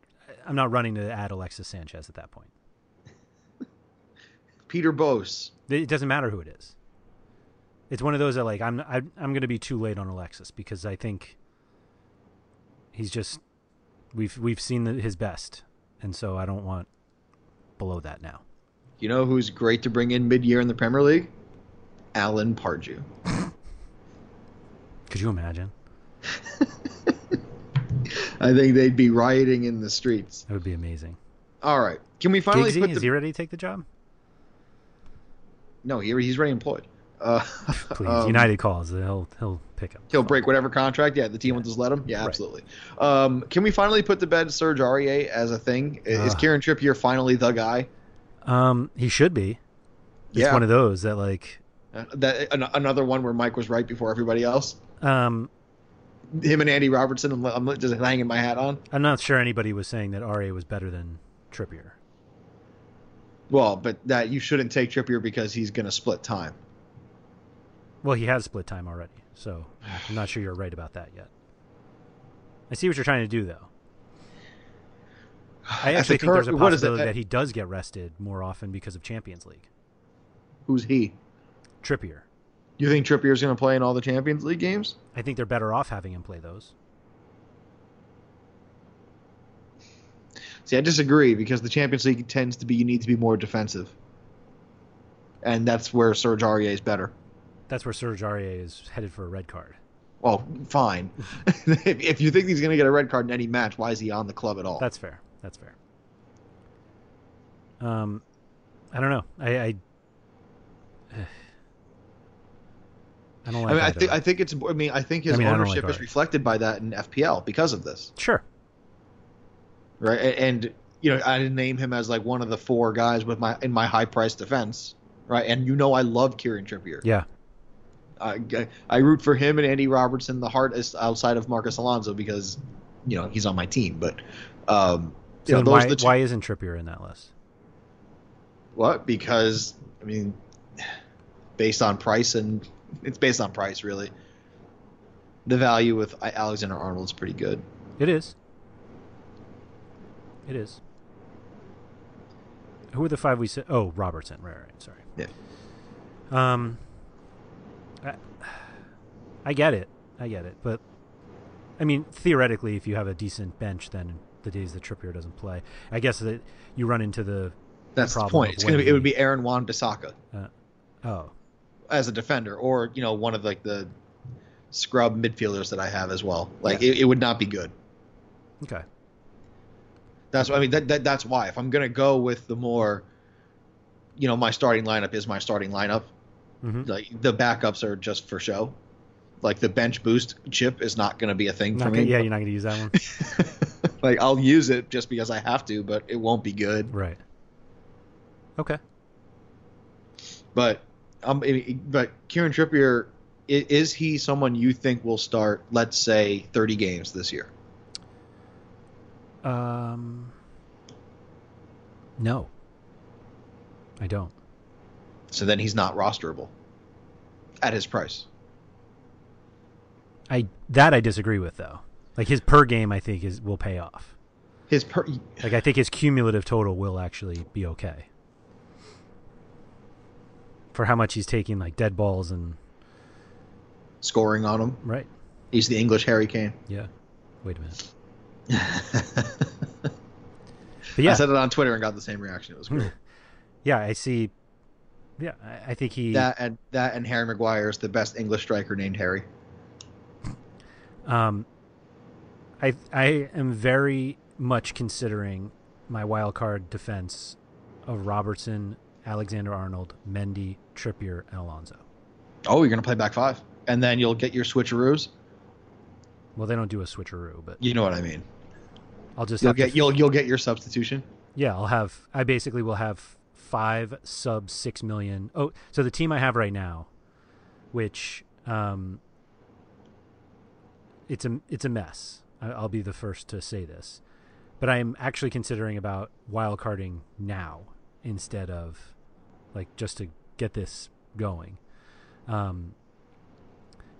I'm not running to add Alexis Sanchez at that point. *laughs* Peter Bosz. It doesn't matter who it is. It's one of those that like I'm I, I'm going to be too late on Alexis because I think he's just we've we've seen the, his best, and so I don't want below that now. You know who's great to bring in mid-year in the Premier League? Alan Pardew. *laughs* Could you imagine? *laughs* I think they'd be rioting in the streets. That would be amazing. All right, can we finally Giggsy, put is he ready to take the job? No, he, he's already employed. Uh, *laughs* Please, um, United calls. He'll he'll pick him. He'll break whatever contract. Yeah, the team will just let him. Yeah, Right. absolutely. Um, can we finally put to bed Serge Aurier as a thing? Is. Kieran Trippier finally the guy? Um, he should be. It's Yeah. one of those that like Uh, that an, another one where Mike was right before everybody else. um Him and Andy Robertson. I'm, I'm just hanging my hat on. I'm not sure anybody was saying that Ra was better than Trippier. Well, but that you shouldn't take Trippier because he's going to split time. Well, he has split time already, so I'm not sure you're right about that yet. I see what you're trying to do, though. I At the actually think there's a possibility that he does get rested more often because of Champions League. Who's he? Trippier. You think Trippier's going to play in all the Champions League games? I think they're better off having him play those. See, I disagree because the Champions League tends to be you need to be more defensive, and that's where Serge Aurier is better. That's where Serge Aurier is headed for a red card. Well, fine. *laughs* if, if you think he's going to get a red card in any match, why is he on the club at all? That's fair. That's fair. Um, I don't know. I, I, I don't I mean, I think I think it's. I mean, I think his I mean, don't like ownership is reflected by that in FPL because of this, sure. right? And you know, I didn't name him as like one of the four guys with my in my high price defense, right? And you know, I love Kieran Trippier. Yeah. I, I root for him and Andy Robertson the hardest outside of Marcos Alonso because you know he's on my team. But um, So you know, those why, the two. why isn't Trippier in that list? What? Because I mean, based on price and it's based on price really. The value with Alexander Arnold is pretty good. It is. It is. Who are the five we said? Oh, Robertson. Right, right. Sorry. Yeah. Um. I, I get it. I get it. But I mean, theoretically, if you have a decent bench, then the days that Trippier doesn't play, I guess that you run into the That's the problem point. It's gonna be it would be Aaron Wan Bissaka oh as a defender, or you know one of like the scrub midfielders that I have as well. Like it, it would not be good. okay That's I mean that, that that's why if I'm gonna go with the more, you know, my starting lineup is my starting lineup. Mhm. Like the backups are just for show. Like the bench boost chip is not gonna be a thing Not for gonna- me. yeah, you're not going to use that one, *laughs* like I'll use it just because I have to, but it won't be good. right? Okay. But um, but Kieran Trippier, is he someone you think will start? Let's say 30 games this year. Um. No. I don't. So then he's not rosterable at his price. I that I disagree with though. Like his per game, I think is will pay off. His per Like I think his cumulative total will actually be okay. For how much he's taking like dead balls and scoring on him. right. He's the English Harry Kane. Yeah. Wait a minute. *laughs* I yeah, said it on Twitter and got the same reaction. It was cool. *laughs* yeah, I see. Yeah, I, I think he. that and that and Harry Maguire is the best English striker named Harry. Um, I I am very much considering my wild card defense of Robertson, Alexander Arnold, Mendy, Trippier, and Alonso. Oh, you're gonna play back five, and then you'll get your switcheroos. Well, they don't do a switcheroo, but You know what I mean. I'll just You'll to get you'll you'll get your substitution. Yeah, I'll have. I basically will have five sub six million. Oh, so the team I have right now, which um, it's a it's a mess. I'll be the first to say this, but I'm actually considering about wild carding now instead of like just to get this going. Um,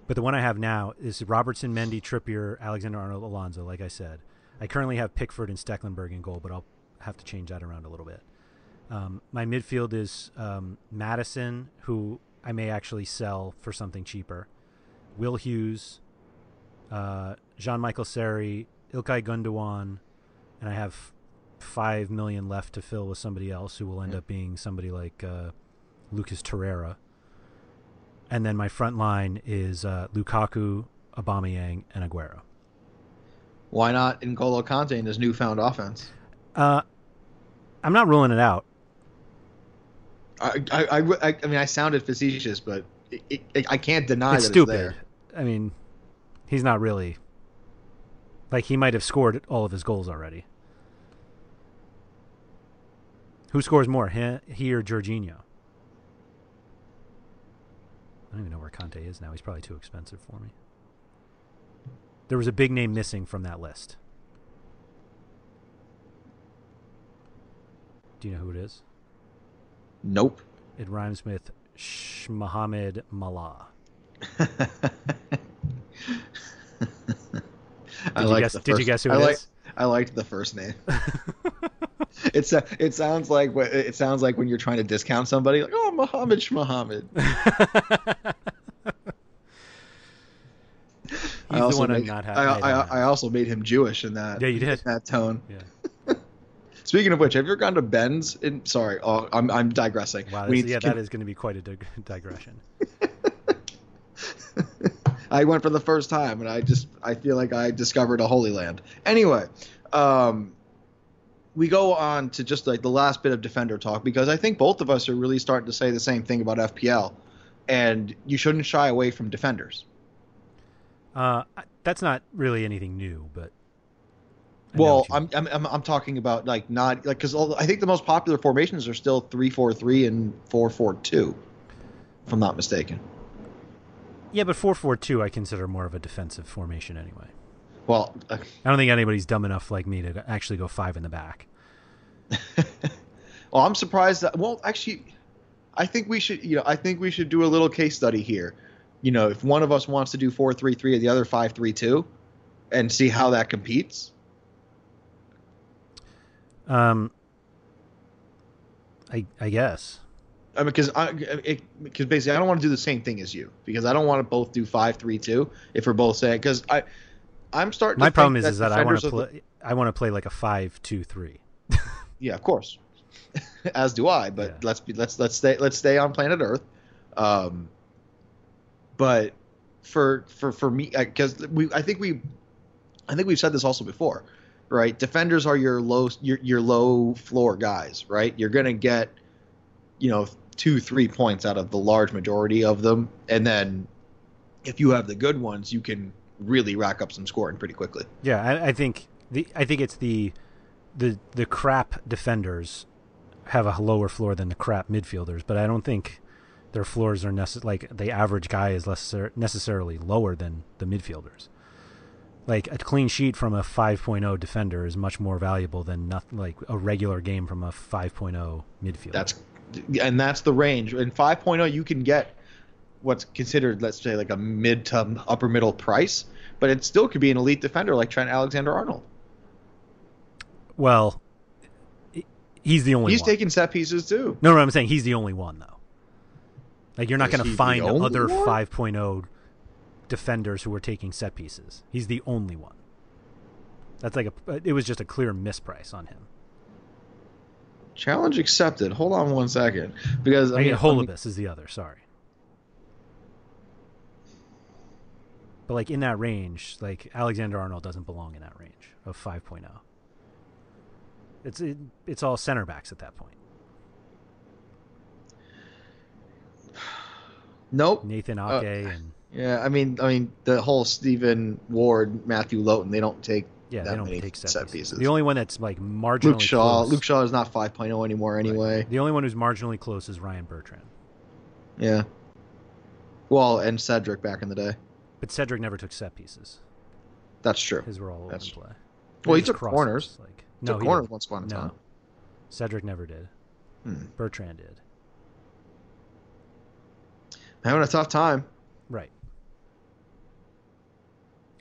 but the one I have now is Robertson, Mendy, Trippier, Alexander Arnold, Alonso. Like I said, I currently have Pickford and Stekelenburg in goal, but I'll have to change that around a little bit. Um, my midfield is um, Maddison, who I may actually sell for something cheaper. Will Hughes, uh, Jean Michael Seri, Ilkay Gundogan, and I have five million left to fill with somebody else who will end up being somebody like uh, Lucas Torreira. And then my front line is uh, Lukaku, Aubameyang, and Aguero. Why not N'Golo Kante in his newfound offense? Uh, I'm not ruling it out. I I, I, I- mean I sounded facetious, but it, it, I can't deny it's that stupid. it's there. I mean, he's not really like he might have scored all of his goals already. Who scores more, he, he or Jorginho? I don't even know where Conte is now. He's probably too expensive for me. There was a big name missing from that list. Do you know who it is? Nope. It rhymes with Sh- Mohammed Malah. *laughs* I you like guess- did you guess who I it like, is? I liked the first name. *laughs* *laughs* it's a, it sounds like it sounds like when you're trying to discount somebody, like oh Muhammad Shmuhammad. *laughs* He's the one I'm not happy. I, I, I also made him Jewish in that. Yeah, you did. that tone. Yeah. Speaking of which, have you ever gone to Ben's? In sorry, oh, I'm I'm digressing. Wow. This- yeah, to that is going to be quite a dig- digression. I went for the first time, and I just I feel like I discovered a holy land. Anyway, um, we go on to just like the last bit of defender talk because I think both of us are really starting to say the same thing about FPL. and you shouldn't shy away from defenders. Uh, that's not really anything new, but I Well, I'm, I'm I'm I'm talking about like not like because I think the most popular formations are still three four three and four four two, if I'm not mistaken. Yeah, but four four two I consider more of a defensive formation anyway. Well, uh, I don't think anybody's dumb enough like me to actually go five in the back. *laughs* well, I'm surprised that. Well, actually, I think we should. You know, I think we should do a little case study here. You know, if one of us wants to do four three three and the other five three two, and see how that competes. Um, I I guess. I mean, because I because basically I don't want to do the same thing as you because I don't want to both do five three two if we're both saying because I I'm starting. My to problem think is is that I want to of the- play. I want to play like a five two three. *laughs* Yeah, of course. *laughs* As do I. But Yeah. let's be let's let's stay let's stay on planet Earth. Um, but for for for me, because we I think we I think we've said this also before, right? Defenders are your low your your low floor guys, right? You're gonna get you know two three points out of the large majority of them, and then if you have the good ones, you can really rack up some scoring pretty quickly. Yeah, I, I think the I think it's the the the crap defenders have a lower floor than the crap midfielders, but I don't think their floors are necess- like the average guy is less necessarily lower than the midfielders. Like a clean sheet from a 5.0 defender is much more valuable than nothing like a regular game from a 5.0 midfielder. That's and that's the range. In 5.0, you can get what's considered, let's say, like a mid to upper middle price, but it still could be an elite defender like Trent Alexander Arnold. well, he's the only He's one. taking set pieces too. No, no, I'm saying he's the only one though. Like you're not going to find other one? 5.0 defenders who are taking set pieces. He's the only one. That's like a. It was just a clear misprice on him. Challenge accepted. Hold on one second, because I I mean, Holebas is the other. Sorry. But like in that range, like Alexander Arnold doesn't belong in that range of 5.0. It's it, it's all center backs at that point. *sighs* nope. Nathan Uh, Ake and Yeah, I mean, I mean, the whole Stephen Ward, Matthew Lowton, they don't take yeah, that they don't take set, set pieces. pieces. The only one that's like marginally Luke Shaw. close- Luke Shaw is not 5.0 anymore anyway. The only one who's marginally close is Ryan Bertrand. Yeah. Well, and Cedric back in the day. But Cedric never took set pieces. That's true. His were all open play. Well, he took corners. Like Took no, he corners didn't. once upon a No, time. Cedric never did. Hmm. Bertrand did. Having a tough time. Right.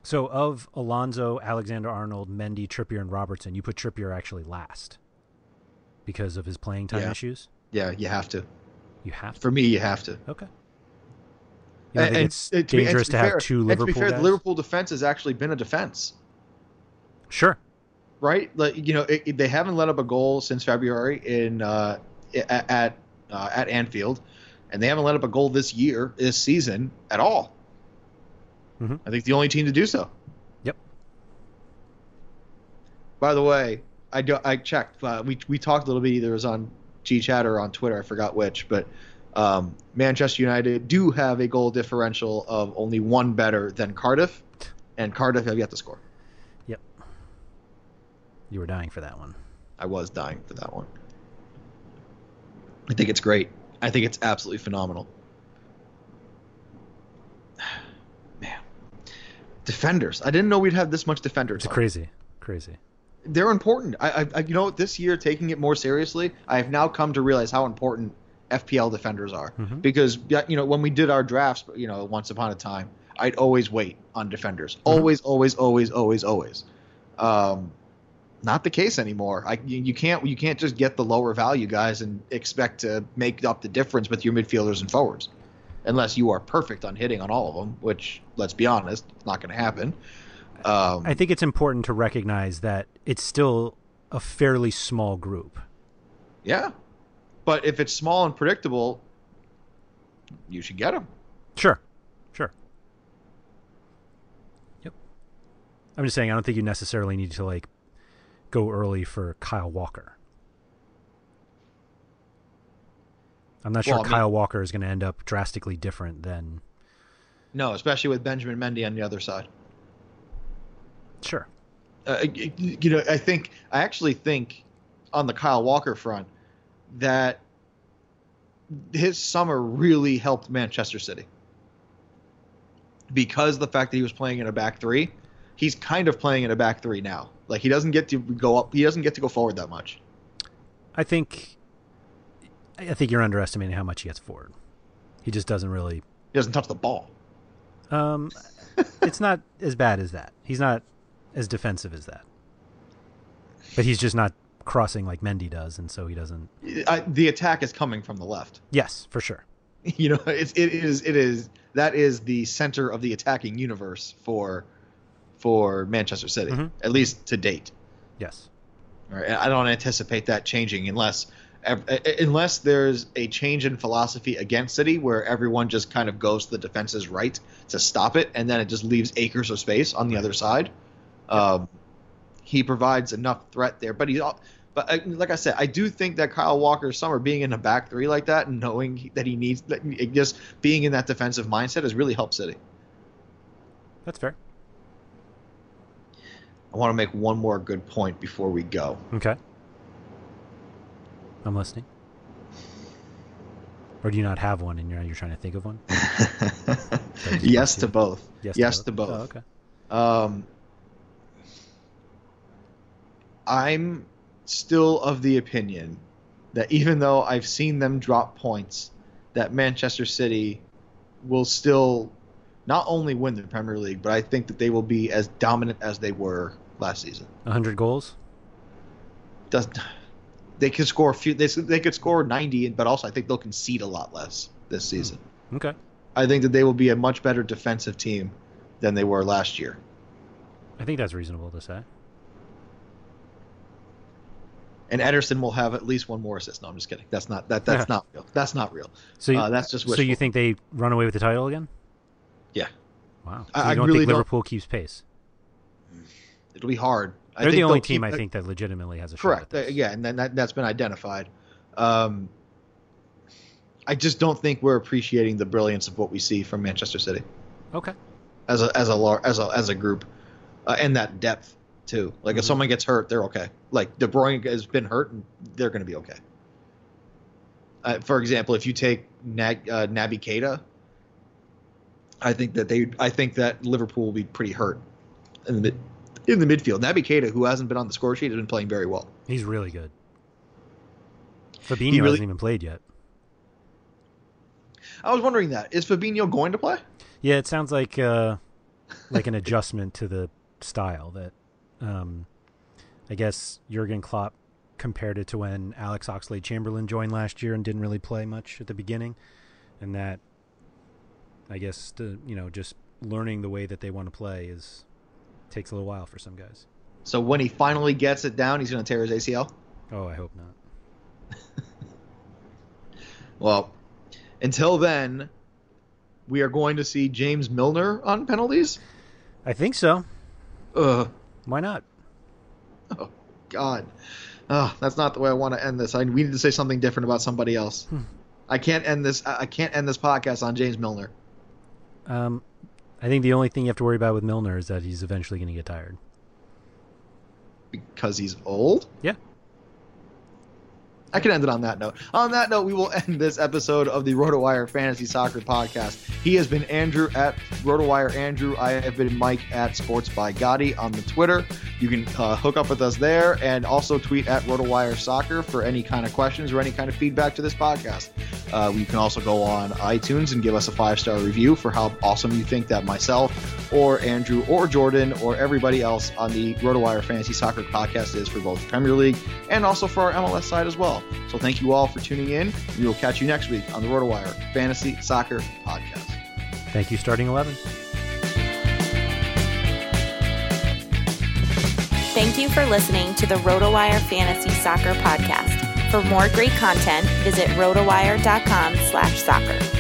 So of Alonso, Alexander Arnold, Mendy, Trippier, and Robertson, you put Trippier actually last because of his playing time Yeah. issues. Yeah, you have to. You have to. For me, you have to. Okay. You don't it's and to dangerous to, have fair- two and Liverpool to be fair, guys? the Liverpool defense has actually been a defense, Sure. right? Like you know, it, it- they haven't let up a goal since February in uh, at at, uh, at Anfield, and they haven't let up a goal this year, this season at all. Mhm. I think the only team to do so. Yep. By the way, I do, I checked. Uh, we we talked a little bit. Either it was on G Chat or on Twitter. I forgot which, but um, Manchester United do have a goal differential of only one better than Cardiff, and Cardiff have yet to score. Yep. You were dying for that one. I was dying for that one. I think it's great. I think it's absolutely phenomenal. Defenders. I didn't know we'd have this much defenders. It's crazy. Crazy. they're important. I, I, you know, this year taking it more seriously, I have now come to realize how important FPL defenders are. Mhm. Because you know, when we did our drafts, you know, once upon a time, I'd always wait on defenders. Always, always, always, always, always. Um, not the case anymore. I, you can't, you can't just get the lower value guys and expect to make up the difference with your midfielders and forwards, unless you are perfect on hitting on all of them. Which, let's be honest, it's not going to happen. Um, I think it's important to recognize that it's still a fairly small group. Yeah. But if it's small and predictable, you should get them. Sure. Sure. Yep. I'm just saying I don't think you necessarily need to like go early for Kyle Walker. I'm not sure Well, I mean- Kyle Walker is going to end up drastically different than. Well, I'm not sure I mean- Kyle Walker is going to end up drastically different than. No, especially with Benjamin Mendy on the other side. Sure. uh, you know, I think I actually think on the Kyle Walker front that his summer really helped Manchester City because the fact that he was playing in a back three, he's kind of playing in a back three now. Like he doesn't get to go up, he doesn't get to go forward that much. I think. I think you're underestimating how much he gets forward. He just doesn't really. He doesn't touch the ball. Um, *laughs* it's not as bad as that. He's not as defensive as that. But he's just not crossing like Mendy does, and so he doesn't. I, the attack is coming from the left. Yes, for sure. *laughs* You know, it's it is it is that is the center of the attacking universe for for Manchester City, Mhm. at least to date. Yes. All right, I don't anticipate that changing unless unless there's a change in philosophy against City where everyone just kind of goes to the defense's right to stop it, and then it just leaves acres of space on the other side. Um, he provides enough threat there, but he's al- but uh, like I said, I do think that Kyle Walker's summer being in a back three like that, and knowing that he needs that just being in that defensive mindset has really helped City. That's fair. I want to make one more good point before we go. Okay. I'm listening. Or do you not have one and you're, you're trying to think of one? *laughs* yes to to? both. Yes, to both. Oh, okay. Um, I'm still of the opinion that even though I've seen them drop points, that Manchester City will still not only win the Premier League, but I think that they will be as dominant as they were last season. 100 goals? Does they could score a few? They, they could score 90, but also I think they'll concede a lot less this season. Okay. I think that they will be a much better defensive team than they were last year. I think that's reasonable to say. and Ederson will have at least one more assist. No, I'm just kidding. That's not that. That's not real. That's not real. So you, Uh, that's just so you think they run away with the title again? Yeah. Wow. I- you don't really think don't- Liverpool keeps pace? It'll be hard. I They're the only team keep I think that legitimately has a Correct. Yeah, and then that, that's been identified. Um, I just don't think we're appreciating the brilliance of what we see from Manchester City Okay. as a as a lar- as a as a group, uh, and that depth too. Like if Mhm. someone gets hurt, they're okay. Like De Bruyne has been hurt, and they're going to be okay. Uh, for example, if you take Nag, uh, Naby Keita, I think that they I think that Liverpool will be pretty hurt in the in the midfield. Naby Keita, who hasn't been on the score sheet, has been playing very well. He's really good. Fabinho really- hasn't even played yet. I was wondering that is Fabinho going to play? Yeah, it sounds like uh, like an *laughs* adjustment to the style that um, I guess Jurgen Klopp compared it to when Alex Oxlade Chamberlain joined last year and didn't really play much at the beginning, and that I guess the, you know just learning the way that they want to play is takes a little while for some guys. So when he finally gets it down, he's going to tear his ACL. Oh, I hope not. *laughs* Well, until then, we are going to see James Milner on penalties. I think so. Ugh. Why not? Oh God. Oh, that's not the way I want to end this. I we need to say something different about somebody else. I can't end this. I can't end this podcast on James Milner. Um, I think the only thing you have to worry about with Milner is that he's eventually going to get tired. because he's old. Yeah. I can end it on that note. On that note, we will *laughs* end this episode of the RotoWire Fantasy Soccer Podcast. He has been Andrew at RotoWire Andrew. I have been Mike at Sports by Gotti on the Twitter. You can uh, hook up with us there and also tweet at RotoWire Soccer for any kind of questions or any kind of feedback to this podcast. Uh, you can also go on iTunes and give us a five star review for how awesome you think that myself or Andrew or Jordan or everybody else on the RotoWire Fantasy Soccer podcast is for both Premier League and also for our MLS side as well. So thank you all for tuning in. We will catch you next week on the RotoWire Fantasy Soccer podcast. Thank you, starting 11. Thank you for listening to the RotoWire Fantasy Soccer Podcast. For more great content, visit rotowire.com slash soccer.